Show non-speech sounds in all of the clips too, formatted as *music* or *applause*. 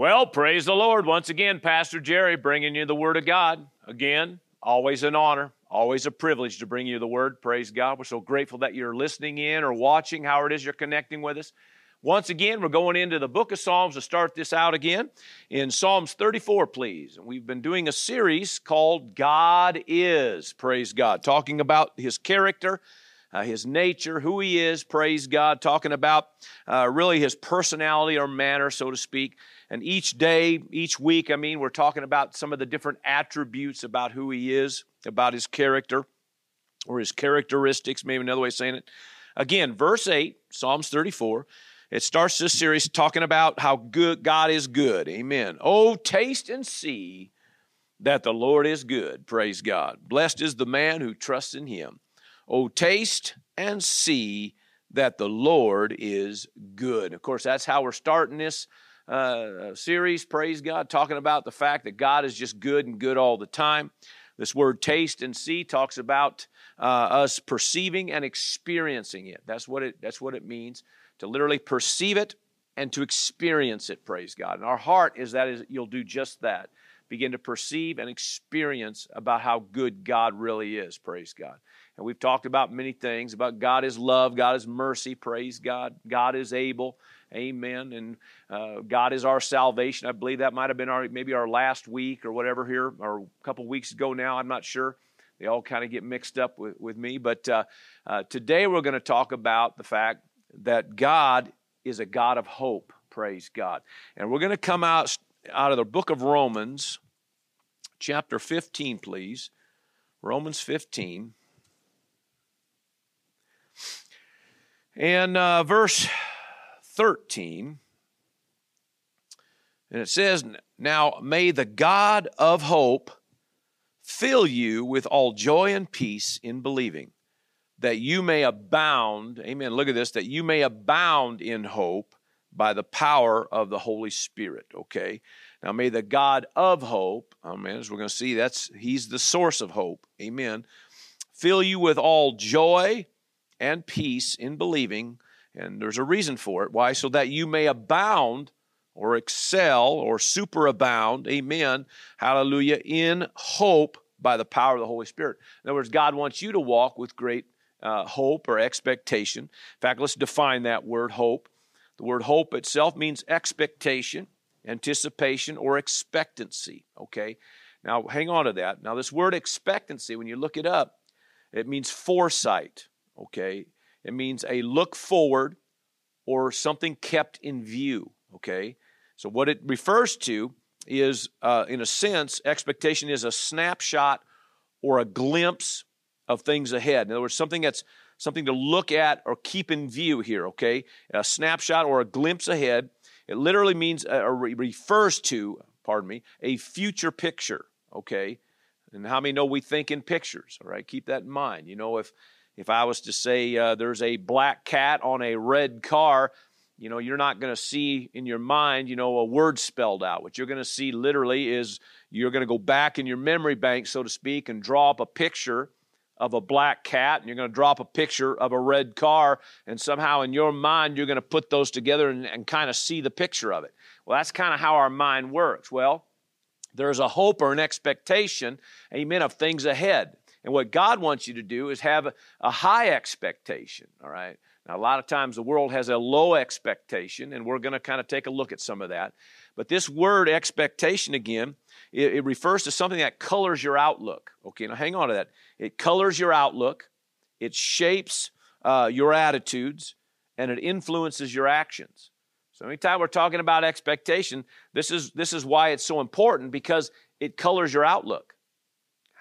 Well, praise the Lord. Once again, Pastor Jerry bringing you the Word of God. Again, always an honor, always a privilege to bring you the Word. Praise God. We're so grateful that you're listening in or watching, however it is you're connecting with us. Once again, we're going into the book of Psalms to start this out again in Psalms 34, please. And we've been doing a series called God Is, praise God, talking about His character, uh, His nature, who He is, praise God, talking about uh, really His personality or manner, so to speak. And each day, each week, I mean, we're talking about some of the different attributes about who He is, about His character or His characteristics, maybe another way of saying it. Again, verse 8, Psalms 34. It starts this series talking about how good God is good. Amen. Oh, taste and see that the Lord is good. Praise God. Blessed is the man who trusts in him. Oh, taste and see that the Lord is good. Of course, that's how we're starting this uh, series. Praise God, talking about the fact that God is just good and good all the time. This word taste and see talks about uh, us perceiving and experiencing it. That's what it, that's what it means to literally perceive it and to experience it, praise God. And our heart is that is you'll do just that. Begin to perceive and experience about how good God really is, praise God. And we've talked about many things about God is love, God is mercy, praise God. God is able, amen. And uh, God is our salvation. I believe that might have been our maybe our last week or whatever here, or a couple weeks ago now, I'm not sure. They all kind of get mixed up with, with me. But uh, uh, today we're going to talk about the fact that God is a God of hope. Praise God. And we're going to come out, out of the book of Romans, chapter 15, please. Romans 15. And uh, verse 13. And it says, Now may the God of hope fill you with all joy and peace in believing that you may abound, amen, look at this, that you may abound in hope by the power of the Holy Spirit, okay? Now may the God of hope, amen, as we're going to see, that's he's the source of hope, amen, fill you with all joy and peace in believing, and there's a reason for it. Why? So that you may abound or excel or superabound, amen, hallelujah, in hope by the power of the Holy Spirit. In other words, God wants you to walk with great uh, hope or expectation. In fact, let's define that word hope. The word hope itself means expectation, anticipation, or expectancy. Okay? Now, hang on to that. Now, this word expectancy, when you look it up, it means foresight. Okay? It means a look forward or something kept in view. Okay? So, what it refers to is, uh, in a sense, expectation is a snapshot or a glimpse of things ahead. In other words, something that's something to look at or keep in view here, okay? A snapshot or a glimpse ahead. It literally means uh, or refers to, pardon me, a future picture, okay? And how many know we think in pictures, all right? Keep that in mind. You know, if if I was to say uh, there's a black cat on a red car, you know, you're not going to see in your mind, you know, a word spelled out. What you're going to see literally is you're going to go back in your memory bank, so to speak, and draw up a picture of a black cat and you're going to drop a picture of a red car and somehow in your mind you're going to put those together and, and kind of see the picture of it. Well that's kind of how our mind works. Well there's a hope or an expectation amen of things ahead and what god wants you to do is have a, a high expectation all right now a lot of times the world has a low expectation and we're going to kind of take a look at some of that but this word expectation again it, it refers to something that colors your outlook okay now hang on to that it colors your outlook, it shapes uh, your attitudes, and it influences your actions. So anytime we're talking about expectation, this is this is why it's so important because it colors your outlook.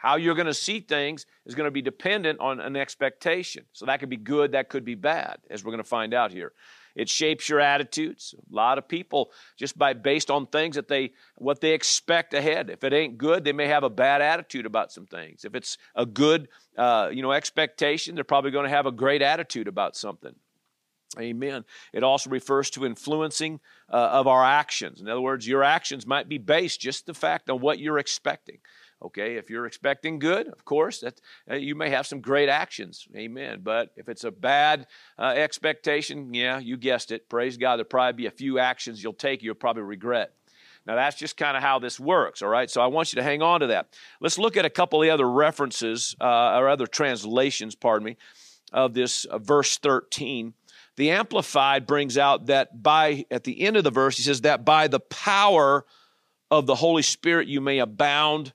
How you're going to see things is going to be dependent on an expectation. So that could be good, that could be bad, as we're going to find out here. It shapes your attitudes. A lot of people just by based on things that they what they expect ahead. If it ain't good, they may have a bad attitude about some things. If it's a good uh, you know expectation, they're probably going to have a great attitude about something. Amen. It also refers to influencing uh, of our actions. In other words, your actions might be based just the fact on what you're expecting. Okay, if you're expecting good, of course, that uh, you may have some great actions. Amen. But if it's a bad uh, expectation, yeah, you guessed it. Praise God. There'll probably be a few actions you'll take you'll probably regret. Now, that's just kind of how this works, all right? So I want you to hang on to that. Let's look at a couple of the other references, uh, or other translations, pardon me, of this uh, verse 13. The Amplified brings out that by, at the end of the verse, he says, that by the power of the Holy Spirit you may abound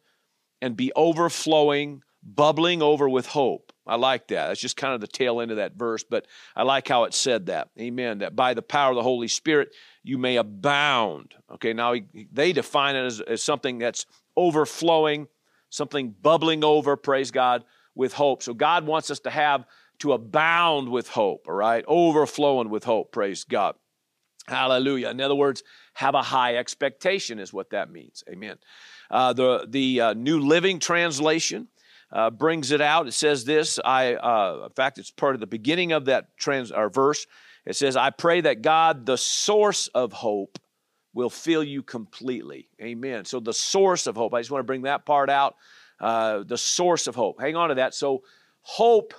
and be overflowing, bubbling over with hope. I like that. That's just kind of the tail end of that verse, but I like how it said that. Amen. That by the power of the Holy Spirit, you may abound. Okay, now they define it as, as something that's overflowing, something bubbling over, praise God, with hope. So God wants us to have, to abound with hope, all right? Overflowing with hope, praise God. Hallelujah. In other words, have a high expectation is what that means. Amen. Uh, the the uh, New Living Translation uh, brings it out. It says this. I, uh, in fact, it's part of the beginning of that trans or verse. It says, "I pray that God, the source of hope, will fill you completely." Amen. So the source of hope. I just want to bring that part out. Uh, the source of hope. Hang on to that. So hope.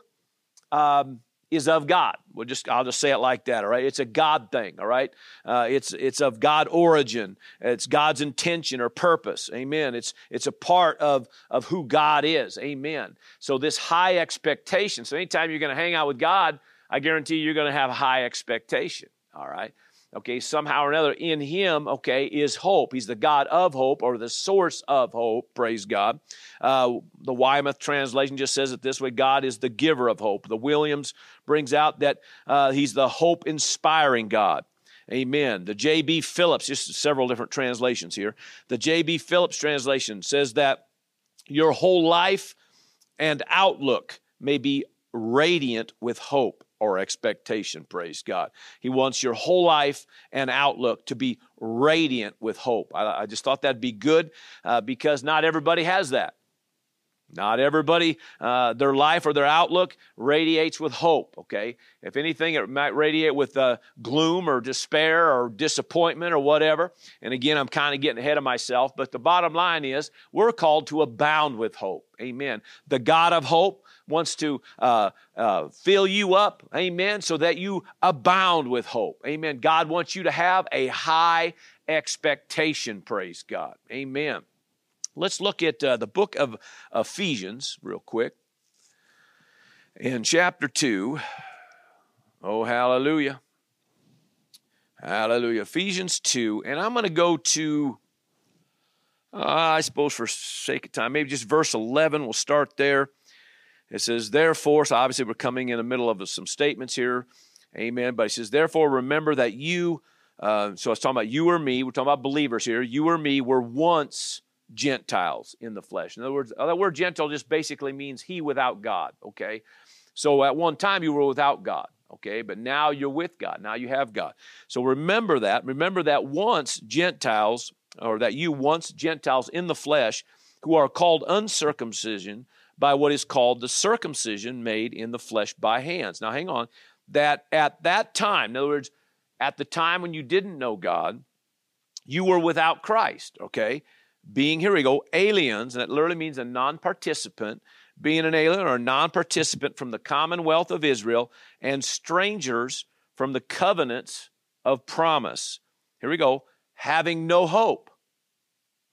Um, is of God. We'll just I'll just say it like that. All right, it's a God thing. All right, uh, it's it's of God origin. It's God's intention or purpose. Amen. It's it's a part of of who God is. Amen. So this high expectation. So anytime you're going to hang out with God, I guarantee you're going to have high expectation. All right okay, somehow or another in him, okay, is hope. He's the God of hope or the source of hope, praise God. Uh, the Weymouth translation just says it this way God is the giver of hope. The Williams brings out that uh, he's the hope inspiring God. Amen. The J.B. Phillips, just several different translations here. The J.B. Phillips translation says that your whole life and outlook may be radiant with hope or expectation, praise God. He wants your whole life and outlook to be radiant with hope. I, I just thought that'd be good uh, because not everybody has that. Not everybody, uh, their life or their outlook radiates with hope, okay? If anything, it might radiate with uh, gloom or despair or disappointment or whatever. And again, I'm kind of getting ahead of myself, but the bottom line is we're called to abound with hope. Amen. The God of hope wants to uh, uh, fill you up, amen, so that you abound with hope. Amen. God wants you to have a high expectation, praise God. Amen. Let's look at uh, the book of Ephesians real quick. In chapter 2, oh, hallelujah. Hallelujah. Ephesians 2, and I'm going to go to, uh, I suppose for sake of time, maybe just verse 11. We'll start there. It says, therefore, so obviously we're coming in the middle of some statements here. Amen. But he says, therefore, remember that you, uh, so I was talking about you or me, we're talking about believers here, you or me were once Gentiles in the flesh. In other words, uh, that word Gentile just basically means he without God, okay? So at one time you were without God, okay? But now you're with God. Now you have God. So remember that. Remember that once Gentiles, or that you once Gentiles in the flesh, who are called uncircumcision by what is called the circumcision made in the flesh by hands. Now, hang on. That at that time, in other words, at the time when you didn't know God, you were without Christ, okay? Being, here we go, aliens, and it literally means a non participant, being an alien or a non participant from the commonwealth of Israel, and strangers from the covenants of promise. Here we go, having no hope.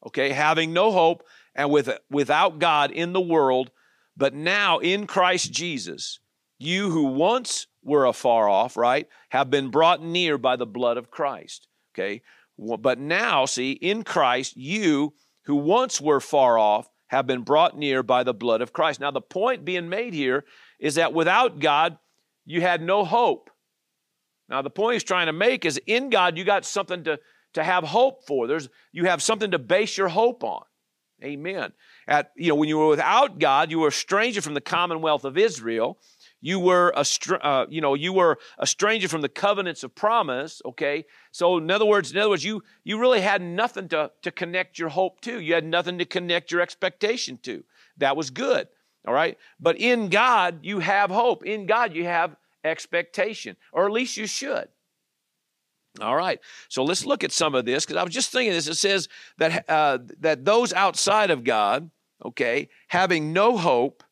Okay, having no hope and with, without God in the world, but now in Christ Jesus, you who once were afar off, right, have been brought near by the blood of Christ. Okay? But now, see, in Christ, you who once were far off have been brought near by the blood of Christ. Now, the point being made here is that without God, you had no hope. Now, the point he's trying to make is in God, you got something to, to have hope for. There's, you have something to base your hope on. Amen. At, you know, when you were without God, you were a stranger from the commonwealth of Israel. You were a, uh, you know, you were a stranger from the covenants of promise. Okay, so in other words, in other words, you you really had nothing to to connect your hope to. You had nothing to connect your expectation to. That was good. All right, but in God you have hope. In God you have expectation, or at least you should. All right, so let's look at some of this because I was just thinking this. It says that uh, that those outside of God, okay, having no hope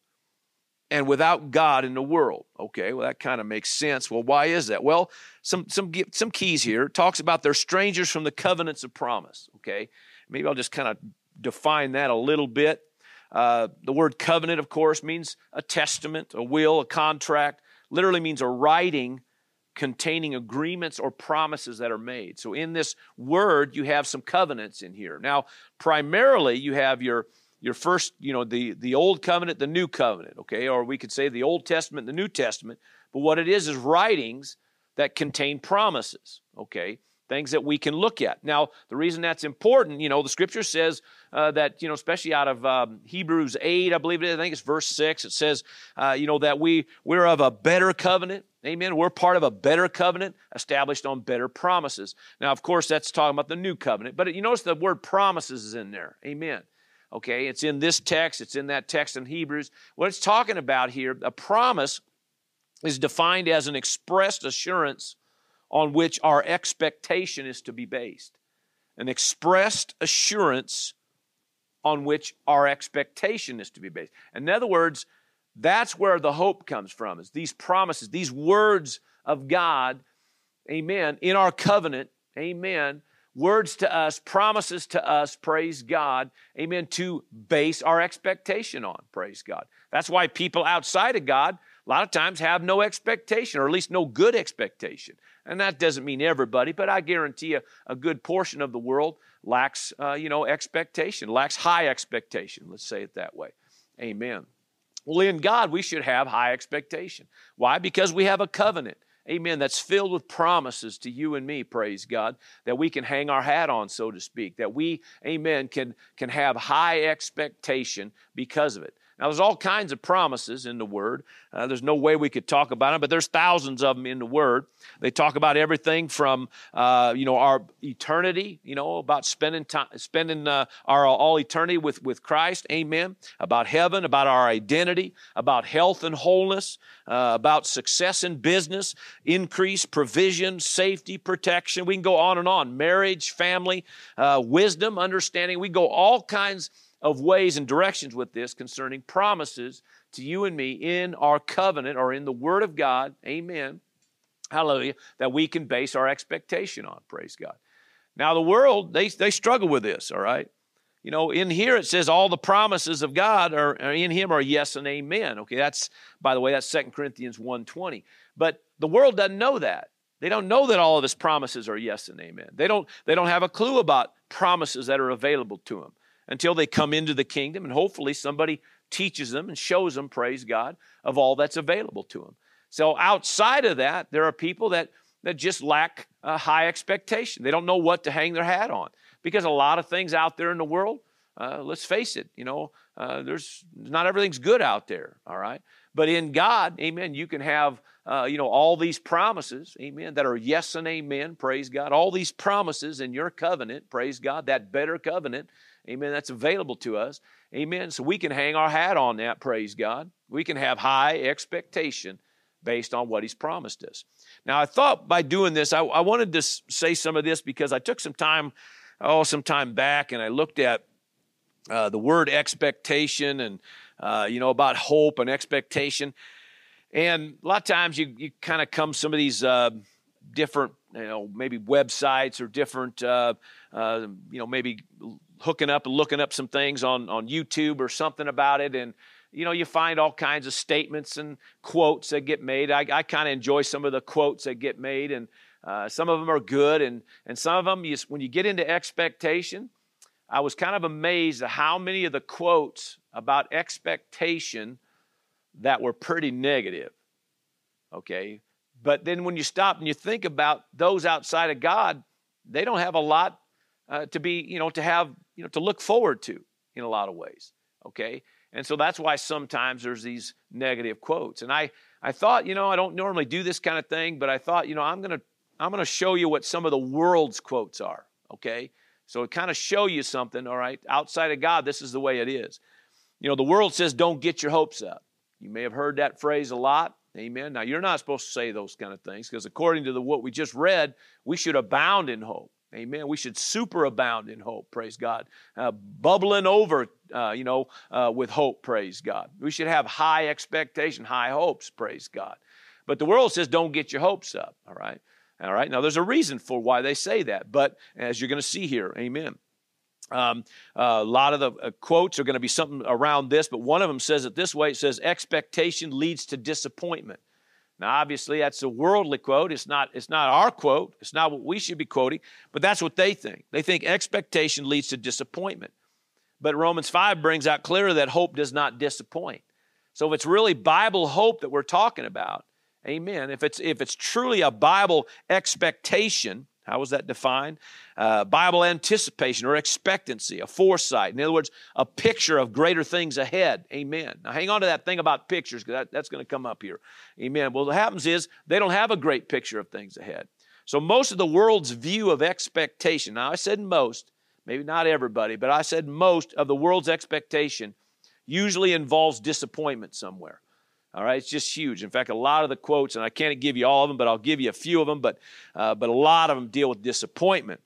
and without God in the world. Okay, well that kind of makes sense. Well, why is that? Well, some some some keys here it talks about they're strangers from the covenants of promise. Okay, maybe I'll just kind of define that a little bit. Uh, the word covenant, of course, means a testament, a will, a contract. Literally means a writing containing agreements or promises that are made. So in this word, you have some covenants in here. Now, primarily, you have your your first, you know, the the old covenant, the new covenant, okay, or we could say the Old Testament, the New Testament. But what it is is writings that contain promises, okay? Things that we can look at. Now, the reason that's important, you know, the scripture says uh, that, you know, especially out of um, Hebrews 8, I believe it is, I think it's verse 6, it says, uh, you know, that we, we're of a better covenant. Amen. We're part of a better covenant established on better promises. Now, of course, that's talking about the new covenant, but you notice the word promises is in there. Amen. Okay, it's in this text, it's in that text in Hebrews. What it's talking about here, a promise is defined as an expressed assurance on which our expectation is to be based. An expressed assurance on which our expectation is to be based. In other words, that's where the hope comes from, is these promises, these words of God, amen, in our covenant, amen, words to us, promises to us, praise God, amen, to base our expectation on, praise God. That's why people outside of God a lot of times have no expectation, or at least no good expectation. And that doesn't mean everybody, but I guarantee you a good portion of the world lacks, uh, you know, expectation, lacks high expectation. Let's say it that way. Amen. Well, in God, we should have high expectation. Why? Because we have a covenant. Amen. That's filled with promises to you and me, praise God, that we can hang our hat on, so to speak, that we, amen, can, can have high expectation because of it. Now, there's all kinds of promises in the Word. Uh, there's no way we could talk about them, but there's thousands of them in the Word. They talk about everything from, uh, you know, our eternity, you know, about spending time, spending uh, our all eternity with, with Christ. Amen. About heaven, about our identity, about health and wholeness, uh, about success in business, increase, provision, safety, protection. We can go on and on. Marriage, family, uh, wisdom, understanding. We go all kinds of ways and directions with this concerning promises to you and me in our covenant or in the Word of God. Amen. Hallelujah. That we can base our expectation on. Praise God. Now, the world, they, they struggle with this, all right? You know, in here it says all the promises of God are, are in him are yes and amen. Okay, that's by the way, that's Second Corinthians 1:20. But the world doesn't know that. They don't know that all of his promises are yes and amen. They don't, they don't have a clue about promises that are available to them until they come into the kingdom, and hopefully somebody teaches them and shows them, praise God, of all that's available to them. So outside of that, there are people that, that just lack a high expectation. They don't know what to hang their hat on because a lot of things out there in the world, uh, let's face it, you know, uh, there's not everything's good out there, all right? But in God, amen, you can have, uh, you know, all these promises, amen, that are yes and amen, praise God. All these promises in your covenant, praise God, that better covenant, Amen. That's available to us. Amen. So we can hang our hat on that, praise God. We can have high expectation based on what He's promised us. Now, I thought by doing this, I, I wanted to say some of this because I took some time, oh, some time back, and I looked at uh, the word expectation and, uh, you know, about hope and expectation. And a lot of times you, you kind of come some of these uh, different, you know, maybe websites or different, uh, uh, you know, maybe hooking up and looking up some things on, on YouTube or something about it. And, you know, you find all kinds of statements and quotes that get made. I, I kind of enjoy some of the quotes that get made, and uh, some of them are good, and, and some of them, you, when you get into expectation, I was kind of amazed at how many of the quotes about expectation that were pretty negative. Okay? But then when you stop and you think about those outside of God, they don't have a lot uh, to be, you know, to have, you know, to look forward to in a lot of ways. Okay. And so that's why sometimes there's these negative quotes. And I, I thought, you know, I don't normally do this kind of thing, but I thought, you know, I'm going to, I'm going to show you what some of the world's quotes are. Okay. So it kind of show you something. All right. Outside of God, this is the way it is. You know, the world says, don't get your hopes up. You may have heard that phrase a lot. Amen. Now, you're not supposed to say those kind of things because according to the, what we just read, we should abound in hope. Amen. We should superabound in hope, praise God. Uh, bubbling over, uh, you know, uh, with hope, praise God. We should have high expectation, high hopes, praise God. But the world says don't get your hopes up, all right? All right. Now, there's a reason for why they say that, but as you're going to see here, amen. Um, uh, a lot of the uh, quotes are going to be something around this, but one of them says it this way it says, Expectation leads to disappointment. Now, obviously, that's a worldly quote. It's not, it's not our quote. It's not what we should be quoting, but that's what they think. They think expectation leads to disappointment. But Romans 5 brings out clearly that hope does not disappoint. So if it's really Bible hope that we're talking about, amen. If it's, if it's truly a Bible expectation, how was that defined? Uh, Bible anticipation or expectancy, a foresight. In other words, a picture of greater things ahead. Amen. Now, hang on to that thing about pictures because that, that's going to come up here. Amen. Well, what happens is they don't have a great picture of things ahead. So, most of the world's view of expectation, now I said most, maybe not everybody, but I said most of the world's expectation usually involves disappointment somewhere. All right, it's just huge. In fact, a lot of the quotes, and I can't give you all of them, but I'll give you a few of them. But uh, but a lot of them deal with disappointment.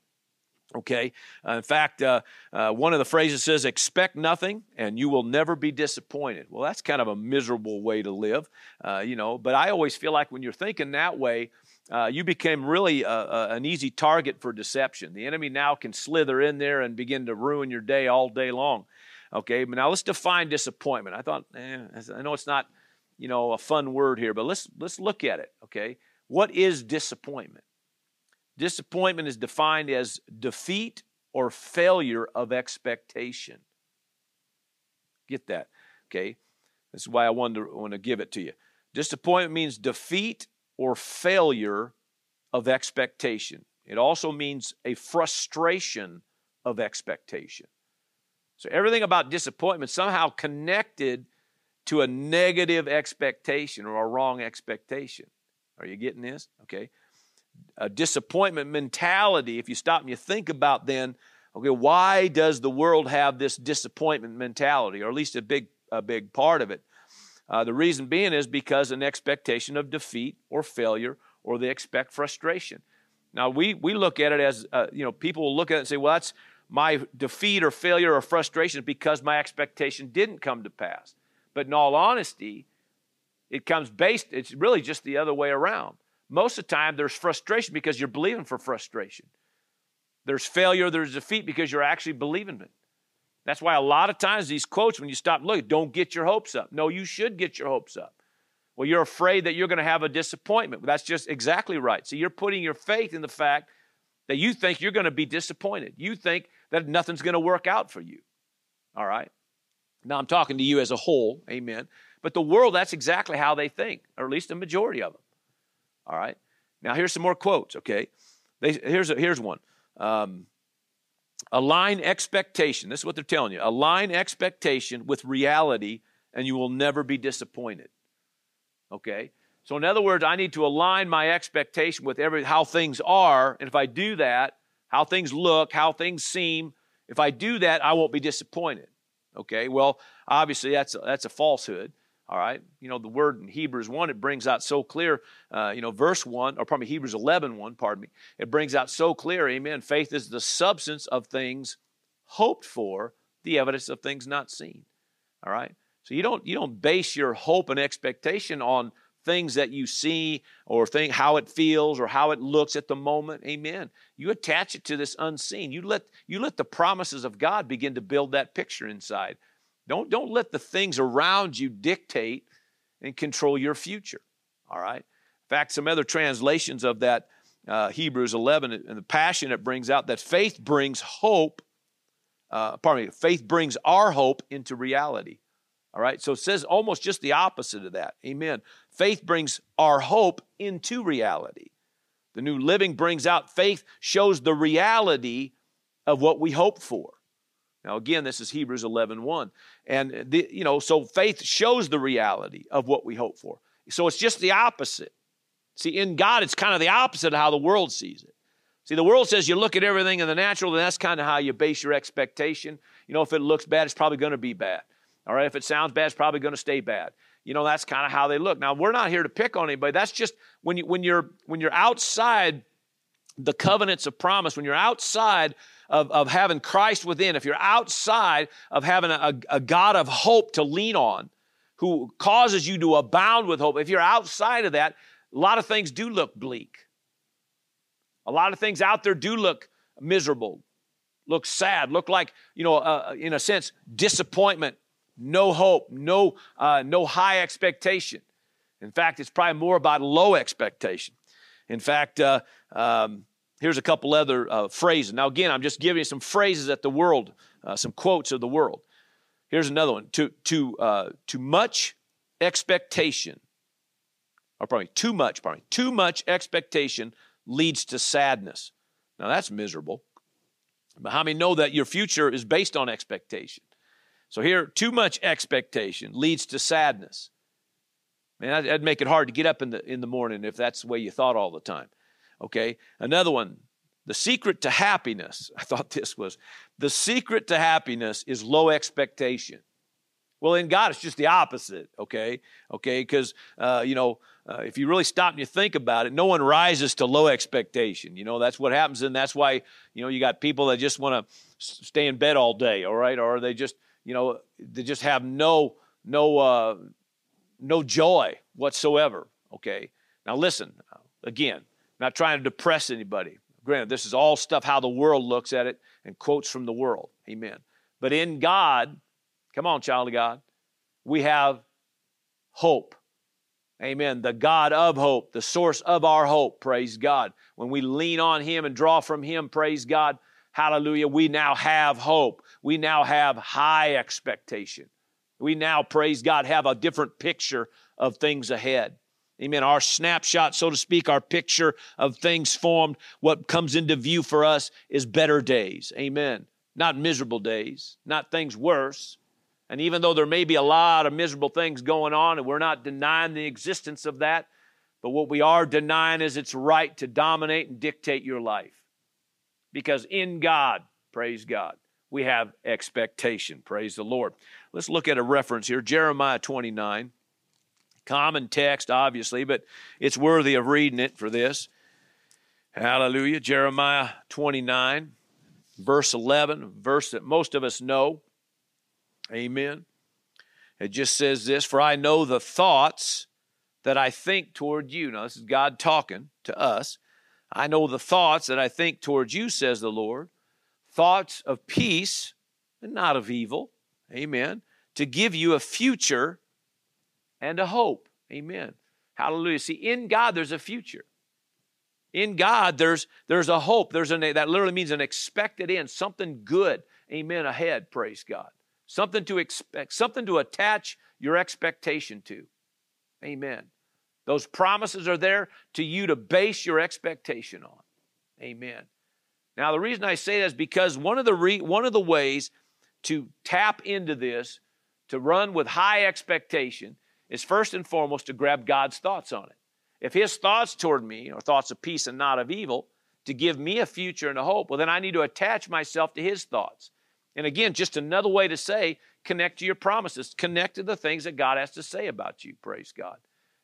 Okay. Uh, in fact, uh, uh, one of the phrases says, "Expect nothing, and you will never be disappointed." Well, that's kind of a miserable way to live, uh, you know. But I always feel like when you're thinking that way, uh, you became really a, a, an easy target for deception. The enemy now can slither in there and begin to ruin your day all day long. Okay, but now let's define disappointment. I thought, eh, I know it's not you know, a fun word here, but let's let's look at it, okay? What is disappointment? Disappointment is defined as defeat or failure of expectation. Get that, okay? This is why I wanted to, want to give it to you. Disappointment means defeat or failure of expectation. It also means a frustration of expectation. So everything about disappointment somehow connected to a negative expectation or a wrong expectation. Are you getting this? Okay. A disappointment mentality, if you stop and you think about then, okay, why does the world have this disappointment mentality, or at least a big, a big part of it? Uh, the reason being is because an expectation of defeat or failure, or they expect frustration. Now, we, we look at it as, uh, you know, people will look at it and say, well, that's my defeat or failure or frustration because my expectation didn't come to pass. But in all honesty, it comes based, it's really just the other way around. Most of the time, there's frustration because you're believing for frustration. There's failure, there's defeat because you're actually believing it. That's why a lot of times these quotes, when you stop looking, don't get your hopes up. No, you should get your hopes up. Well, you're afraid that you're going to have a disappointment. That's just exactly right. So you're putting your faith in the fact that you think you're going to be disappointed. You think that nothing's going to work out for you. All right? Now, I'm talking to you as a whole, amen. But the world, that's exactly how they think, or at least a majority of them. All right? Now, here's some more quotes, okay? They, here's, a, here's one. Um, align expectation. This is what they're telling you. Align expectation with reality, and you will never be disappointed. Okay? So, in other words, I need to align my expectation with every, how things are, and if I do that, how things look, how things seem, if I do that, I won't be disappointed. Okay, well, obviously that's a, that's a falsehood. All right, you know the word in Hebrews one it brings out so clear. Uh, you know, verse one or probably Hebrews 11 1, Pardon me. It brings out so clear. Amen. Faith is the substance of things hoped for, the evidence of things not seen. All right. So you don't you don't base your hope and expectation on things that you see or think how it feels or how it looks at the moment amen you attach it to this unseen you let you let the promises of god begin to build that picture inside don't don't let the things around you dictate and control your future all right in fact some other translations of that uh, hebrews 11 and the passion it brings out that faith brings hope uh, pardon me faith brings our hope into reality all right, so it says almost just the opposite of that. Amen. Faith brings our hope into reality. The New Living brings out faith, shows the reality of what we hope for. Now, again, this is Hebrews 11 1. And, the, you know, so faith shows the reality of what we hope for. So it's just the opposite. See, in God, it's kind of the opposite of how the world sees it. See, the world says you look at everything in the natural, and that's kind of how you base your expectation. You know, if it looks bad, it's probably going to be bad. All right, if it sounds bad, it's probably going to stay bad. You know, that's kind of how they look. Now, we're not here to pick on anybody. That's just when you when you're when you're outside the covenants of promise, when you're outside of, of having Christ within, if you're outside of having a, a God of hope to lean on, who causes you to abound with hope, if you're outside of that, a lot of things do look bleak. A lot of things out there do look miserable. look sad, look like, you know, uh, in a sense, disappointment, no hope, no, uh, no high expectation. In fact, it's probably more about low expectation. In fact, uh, um, here's a couple other uh, phrases. Now, again, I'm just giving you some phrases at the world, uh, some quotes of the world. Here's another one: "To to uh, to much expectation, or probably too much, probably too much expectation leads to sadness." Now that's miserable. But how many know that your future is based on expectation? So here, too much expectation leads to sadness. Man, that'd make it hard to get up in the in the morning if that's the way you thought all the time. Okay, another one. The secret to happiness. *laughs* I thought this was the secret to happiness is low expectation. Well, in God, it's just the opposite. Okay, okay, because uh, you know uh, if you really stop and you think about it, no one rises to low expectation. You know, that's what happens, and that's why, you know, you got people that just want to stay in bed all day, all right, or they just, you know, they just have no, no, uh, no joy whatsoever. Okay. Now listen, again, not trying to depress anybody. Granted, this is all stuff how the world looks at it and quotes from the world. Amen. But in God, come on, child of God, we have hope. Amen. The God of hope, the source of our hope, praise God. When we lean on Him and draw from Him, praise God, hallelujah, we now have hope. We now have high expectation. We now, praise God, have a different picture of things ahead. Amen. Our snapshot, so to speak, our picture of things formed, what comes into view for us is better days. Amen. Not miserable days, not things worse. And even though there may be a lot of miserable things going on, and we're not denying the existence of that, but what we are denying is its right to dominate and dictate your life. Because in God, praise God, we have expectation. Praise the Lord. Let's look at a reference here Jeremiah 29. Common text, obviously, but it's worthy of reading it for this. Hallelujah. Jeremiah 29, verse 11, verse that most of us know. Amen. It just says this For I know the thoughts that I think toward you. Now, this is God talking to us. I know the thoughts that I think towards you, says the Lord. Thoughts of peace and not of evil. Amen. To give you a future and a hope. Amen. Hallelujah. See, in God, there's a future. In God, there's there's a hope. There's an that literally means an expected end, something good. Amen. Ahead. Praise God something to expect, something to attach your expectation to. Amen. Those promises are there to you to base your expectation on. Amen. Now, the reason I say that is because one of the re, one of the ways to tap into this, to run with high expectation, is first and foremost to grab God's thoughts on it. If His thoughts toward me are thoughts of peace and not of evil, to give me a future and a hope, well, then I need to attach myself to His thoughts. And again, just another way to say connect to your promises, connect to the things that God has to say about you. Praise God.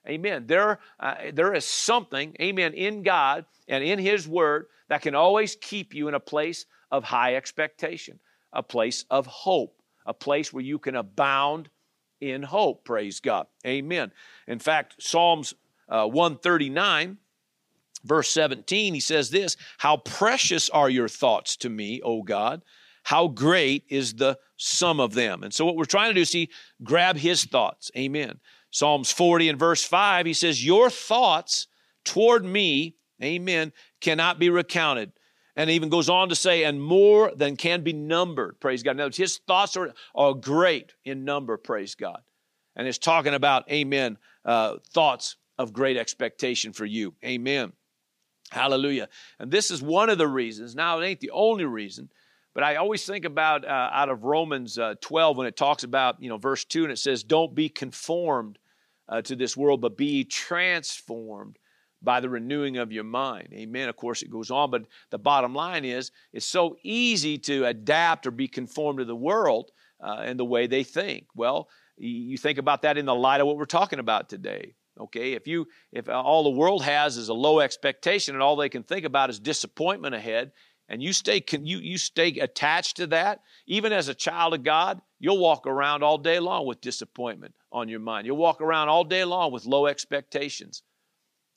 Amen. There, uh, there is something, amen, in God and in His Word that can always keep you in a place of high expectation, a place of hope, a place where you can abound in hope. Praise God. Amen. In fact, Psalms uh, 139, verse 17, he says this How precious are your thoughts to me, O God! How great is the sum of them? And so, what we're trying to do is see, grab his thoughts. Amen. Psalms 40 and verse 5, he says, Your thoughts toward me, amen, cannot be recounted. And even goes on to say, and more than can be numbered. Praise God. Now, his thoughts are, are great in number, praise God. And it's talking about, amen, uh, thoughts of great expectation for you. Amen. Hallelujah. And this is one of the reasons. Now, it ain't the only reason but I always think about uh, out of Romans uh, 12 when it talks about, you know, verse 2 and it says, Don't be conformed uh, to this world, but be transformed by the renewing of your mind. Amen. Of course, it goes on, but the bottom line is it's so easy to adapt or be conformed to the world uh, and the way they think. Well, you think about that in the light of what we're talking about today okay if you if all the world has is a low expectation and all they can think about is disappointment ahead and you stay you, you stay attached to that, even as a child of God, you'll walk around all day long with disappointment on your mind. You'll walk around all day long with low expectations.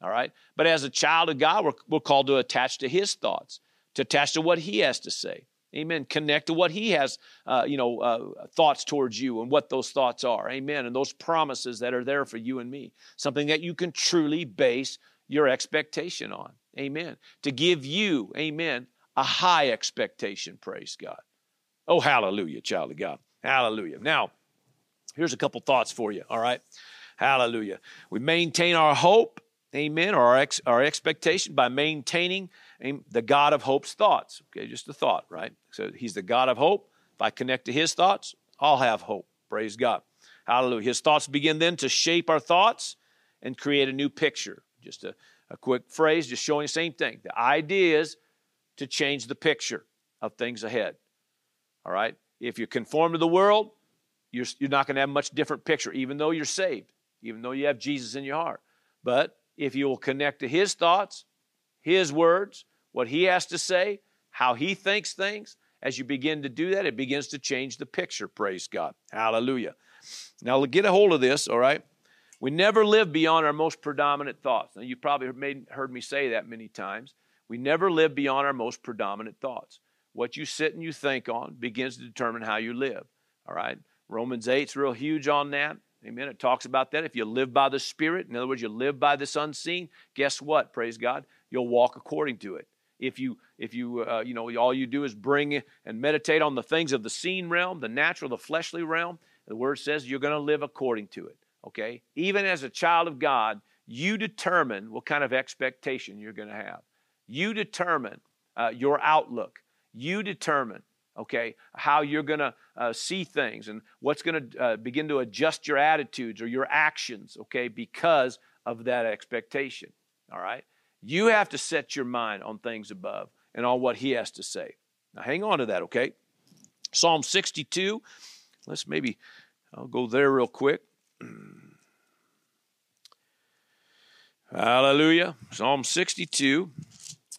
All right? But as a child of God, we're, we're called to attach to His thoughts, to attach to what He has to say. Amen. Connect to what He has, uh, you know, uh, thoughts towards you and what those thoughts are. Amen. And those promises that are there for you and me. Something that you can truly base your expectation on. Amen. To give you, amen, a high expectation. Praise God. Oh, hallelujah, child of God. Hallelujah. Now, here's a couple thoughts for you. All right. Hallelujah. We maintain our hope, amen, or our, ex- our expectation by maintaining the God of hope's thoughts. Okay, just a thought, right? So he's the God of hope. If I connect to his thoughts, I'll have hope. Praise God. Hallelujah. His thoughts begin then to shape our thoughts and create a new picture. Just a, a quick phrase, just showing the same thing. The idea is to change the picture of things ahead. All right? If you conform to the world, you're, you're not going to have much different picture, even though you're saved, even though you have Jesus in your heart. But if you will connect to His thoughts, His words, what He has to say, how He thinks things, as you begin to do that, it begins to change the picture. Praise God. Hallelujah. Now, get a hold of this, all right? We never live beyond our most predominant thoughts. Now, you've probably heard me say that many times. We never live beyond our most predominant thoughts. What you sit and you think on begins to determine how you live. All right? Romans 8 is real huge on that. Amen. It talks about that. If you live by the Spirit, in other words, you live by this unseen, guess what? Praise God. You'll walk according to it. If you, if you, uh, you know, all you do is bring and meditate on the things of the seen realm, the natural, the fleshly realm, the Word says you're going to live according to it. Okay? Even as a child of God, you determine what kind of expectation you're going to have. You determine uh, your outlook. You determine okay, how you're going to uh, see things and what's going to uh, begin to adjust your attitudes or your actions, okay, because of that expectation, all right? You have to set your mind on things above and on what He has to say. Now, hang on to that, okay? Psalm 62, let's maybe, I'll go there real quick. *clears throat* Hallelujah. Psalm 62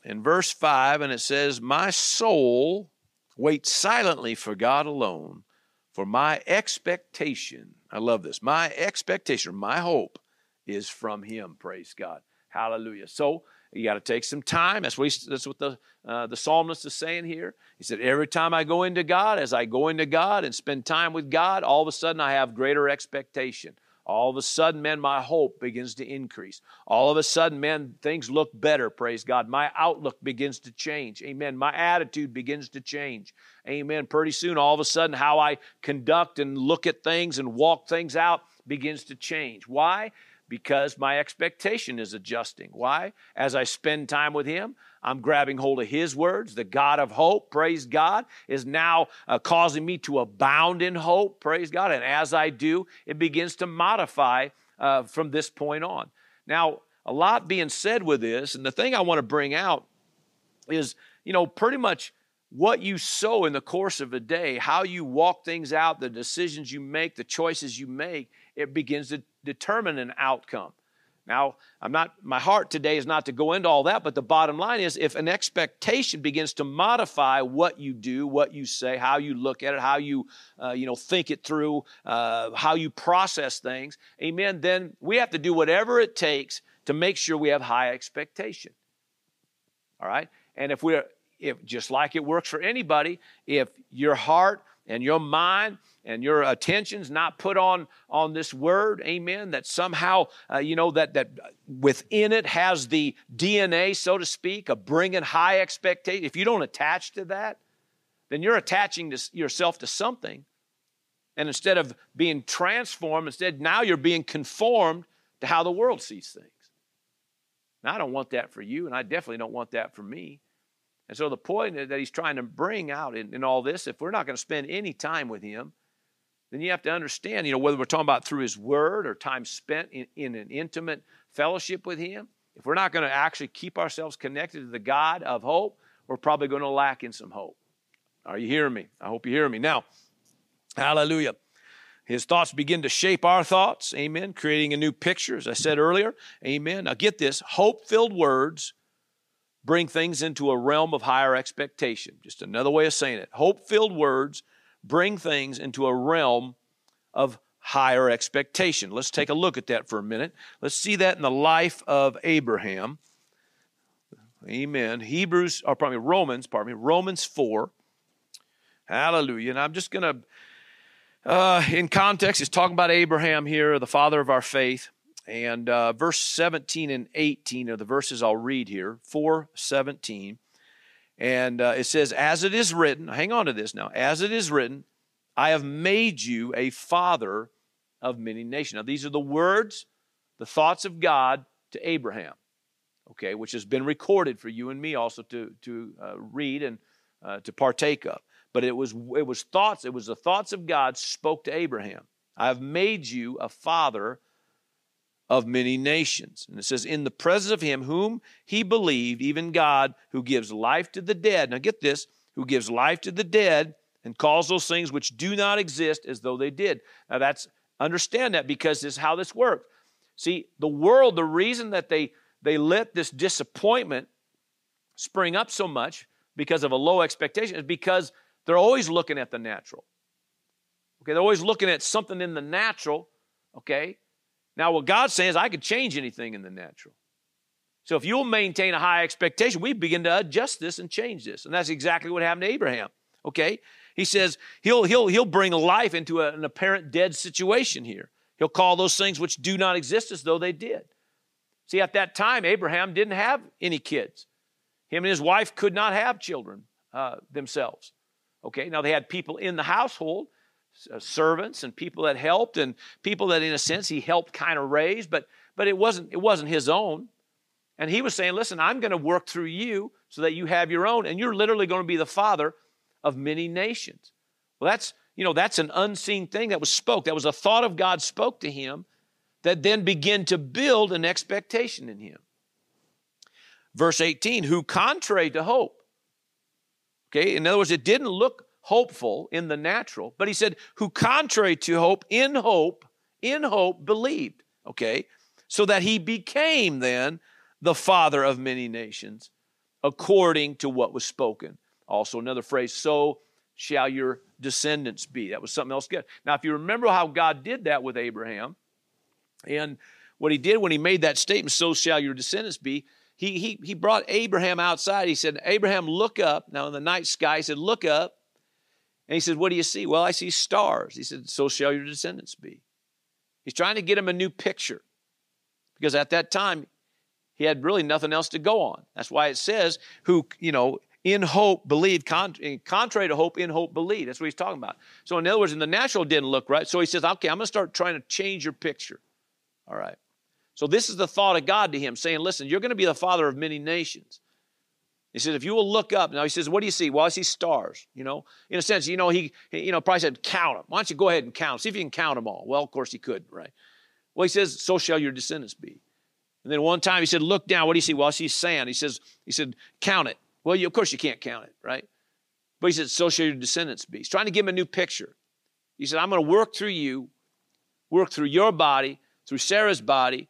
in verse 5, and it says, My soul waits silently for God alone, for my expectation, I love this, my expectation, my hope is from Him. Praise God. Hallelujah. So you got to take some time. That's what, he, that's what the, uh, the psalmist is saying here. He said, Every time I go into God, as I go into God and spend time with God, all of a sudden I have greater expectation. All of a sudden, man, my hope begins to increase. All of a sudden, man, things look better, praise God. My outlook begins to change. Amen. My attitude begins to change. Amen. Pretty soon, all of a sudden, how I conduct and look at things and walk things out begins to change. Why? Because my expectation is adjusting. Why? As I spend time with Him, I'm grabbing hold of His words. The God of hope, praise God, is now uh, causing me to abound in hope, praise God. And as I do, it begins to modify uh, from this point on. Now, a lot being said with this, and the thing I want to bring out is, you know, pretty much what you sow in the course of a day, how you walk things out, the decisions you make, the choices you make, it begins to determine an outcome. Now, I'm not, my heart today is not to go into all that, but the bottom line is if an expectation begins to modify what you do, what you say, how you look at it, how you, uh, you know, think it through, uh, how you process things, amen, then we have to do whatever it takes to make sure we have high expectation. All right? And if we're, if just like it works for anybody, if your heart and your mind and your attention's not put on on this word amen that somehow uh, you know that that within it has the dna so to speak of bringing high expectation if you don't attach to that then you're attaching to yourself to something. And instead of being transformed instead now you're being conformed to how the world sees things. Now i don't want that for you and i definitely don't want that for me. And so the point that he's trying to bring out in, in all this, if we're not going to spend any time with him, then you have to understand, you know, whether we're talking about through his word or time spent in, in an intimate fellowship with him, if we're not going to actually keep ourselves connected to the God of hope, we're probably going to lack in some hope. Are you hearing me? I hope you hear me. Now, hallelujah. His thoughts begin to shape our thoughts. Amen. Creating a new picture, as I said earlier. Amen. Now, get this hope filled words bring things into a realm of higher expectation. Just another way of saying it. Hope filled words bring things into a realm of higher expectation. Let's take a look at that for a minute. Let's see that in the life of Abraham. Amen. Hebrews, or pardon me, Romans, pardon me, Romans 4. Hallelujah. And I'm just going to, uh, in context, it's talking about Abraham here, the father of our faith. And uh, verse 17 and 18 are the verses I'll read here. 417. And uh, it says, As it is written, hang on to this now, as it is written, I have made you a father of many nations. Now, these are the words, the thoughts of God to Abraham, okay, which has been recorded for you and me also to, to uh, read and uh, to partake of. But it was, it was thoughts, it was the thoughts of God spoke to Abraham. I have made you a father of many nations. And it says, In the presence of him whom he believed, even God, who gives life to the dead. Now get this, who gives life to the dead and calls those things which do not exist as though they did. Now that's understand that because this is how this works. See, the world, the reason that they they let this disappointment spring up so much because of a low expectation is because they're always looking at the natural. Okay, they're always looking at something in the natural, okay? Now, what God's saying is, I could change anything in the natural. So if you'll maintain a high expectation, we begin to adjust this and change this. And that's exactly what happened to Abraham. Okay? He says he'll, he'll, he'll bring life into a, an apparent dead situation here. He'll call those things which do not exist as though they did. See, at that time, Abraham didn't have any kids. Him and his wife could not have children uh, themselves. Okay, now they had people in the household, Uh, servants and people that helped and people that in a sense he helped kind of raise but but it wasn't it wasn't his own. And he was saying listen i'm going to work through you so that you have your own and you're literally going to be the father of many nations. Well that's you know that's an unseen thing that was spoke that was a thought of god spoke to him that then began to build an expectation in him. Verse 18 who contrary to hope. Okay in other words it didn't look hopeful in the natural, but he said, who contrary to hope, in hope, in hope believed. Okay? So that he became then the father of many nations, according to what was spoken. Also, another phrase, so shall your descendants be. That was something else good. Now, if you remember how God did that with Abraham, and what he did when he made that statement, so shall your descendants be, he, he, he brought Abraham outside. He said, Abraham, look up. Now, in the night sky, he said, Look up and he said, What do you see? Well, I see stars. He said, So shall your descendants be. He's trying to get him a new picture because at that time, he had really nothing else to go on. That's why it says, who, you know, in hope believed, contrary to hope, in hope believed. That's what he's talking about. So, in other words, in the natural, didn't look right. So he says, okay, I'm going to start trying to change your picture. All right. So, this is the thought of God to him, saying, listen, you're going to be the father of many nations. He says, if you will look up, now he says, what do you see? Well, I see stars, you know. In a sense, you know, he, he you know, probably said, count them. Why don't you go ahead and count? See if you can count them all. Well, of course he could, right? Well, he says, so shall your descendants be. And then one time he said, look down. What do you see? Well, I see sand. He says, he said, count it. Well, you, of course you can't count it, right? But he said, so shall your descendants be. He's trying to give him a new picture. He said, I'm going to work through you, work through your body, through Sarah's body,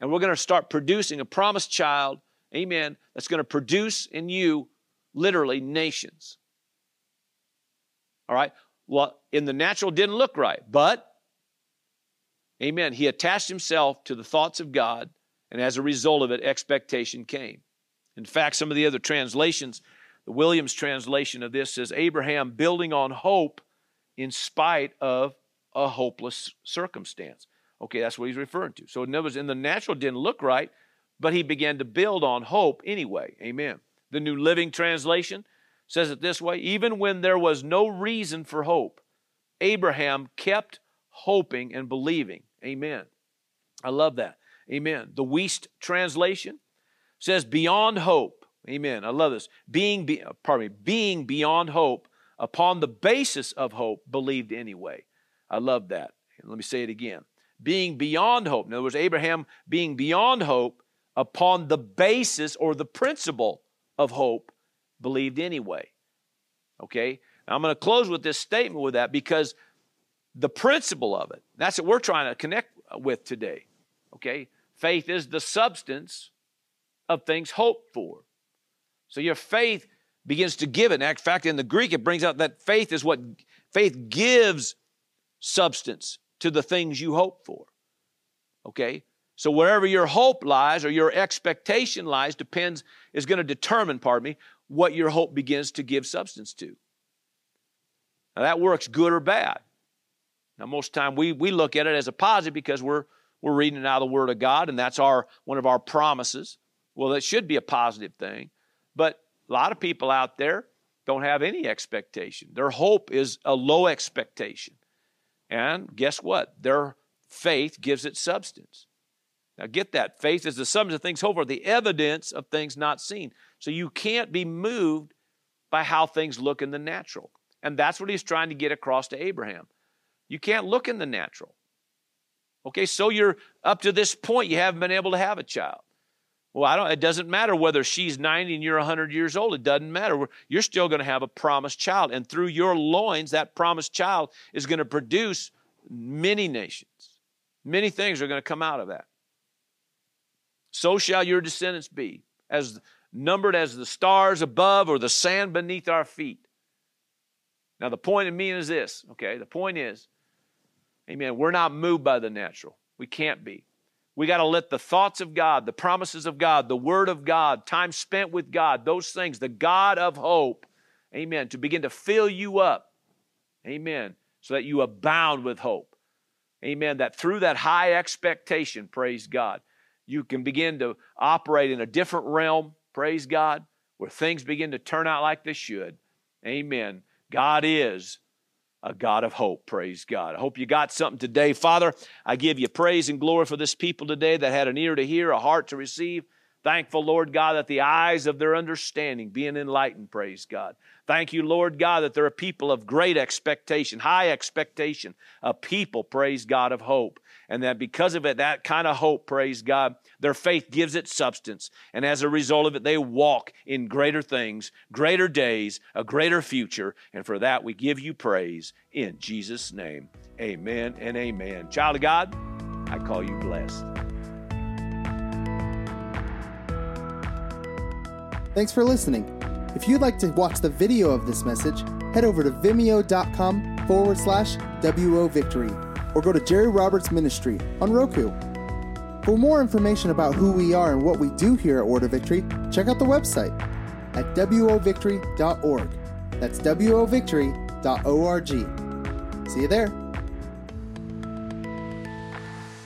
and we're going to start producing a promised child amen, that's going to produce in you literally nations. All right? Well, in the natural didn't look right, but amen, he attached himself to the thoughts of God, and as a result of it, expectation came. In fact, some of the other translations, the Williams translation of this says Abraham building on hope in spite of a hopeless circumstance. Okay, that's what he's referring to. So in other words, in the natural didn't look right, but he began to build on hope anyway. Amen. The New Living Translation says it this way even when there was no reason for hope, Abraham kept hoping and believing. Amen. I love that. Amen. The Wuest translation says beyond hope. Amen. I love this. Being be, pardon me, being beyond hope upon the basis of hope believed anyway. I love that. Let me say it again. Being beyond hope. In other words, Abraham being beyond hope upon the basis or the principle of hope believed anyway. Okay? Now I'm going to close with this statement with that because the principle of it, that's what we're trying to connect with today. Okay? Faith is the substance of things hoped for. So your faith begins to give it. In fact, in the Greek, it brings out that faith is what faith gives substance to the things you hope for. Okay? So wherever your hope lies or your expectation lies depends, is going to determine, pardon me, what your hope begins to give substance to. Now that works good or bad. Now most time we we look at it as a positive because we're we're reading it out of the Word of God, and that's our one of our promises. Well, that should be a positive thing. But a lot of people out there don't have any expectation. Their hope is a low expectation. And guess what? Their faith gives it substance. Now get that. Faith is the substance of things hoped for, the evidence of things not seen. So you can't be moved by how things look in the natural. And that's what he's trying to get across to Abraham. You can't look in the natural. Okay, so you're up to this point, you haven't been able to have a child. Well, I don't, it doesn't matter whether she's 90 and you're 100 years old. It doesn't matter. You're still going to have a promised child. And through your loins, that promised child is going to produce many nations. Many things are going to come out of that. So shall your descendants be, as numbered as the stars above or the sand beneath our feet. Now, the point of me is this, okay? The point is, amen, we're not moved by the natural. We can't be. We got to let the thoughts of God, the promises of God, the Word of God, time spent with God, those things, the God of hope, amen, to begin to fill you up, amen, so that you abound with hope. Amen. That through that high expectation, praise God, you can begin to operate in a different realm, praise God, where things begin to turn out like they should. Amen. God is a God of hope. Praise God. I hope you got something today. Father, I give you praise and glory for this people today that had an ear to hear, a heart to receive. Thankful, Lord God, that the eyes of their understanding being enlightened, praise God. Thank you, Lord God, that there are people of great expectation, high expectation, a people, praise God, of hope. And that because of it, that kind of hope, praise God, their faith gives it substance. And as a result of it, they walk in greater things, greater days, a greater future. And for that, we give you praise in Jesus' name. Amen and amen. Child of God, I call you blessed. Thanks for listening. If you'd like to watch the video of this message, head over to vimeo.com forward slash WO Victory or go to Jerry Roberts Ministry on Roku. For more information about who we are and what we do here at Order Victory, check out the website at wovictory.org. That's wovictory.org. See you there.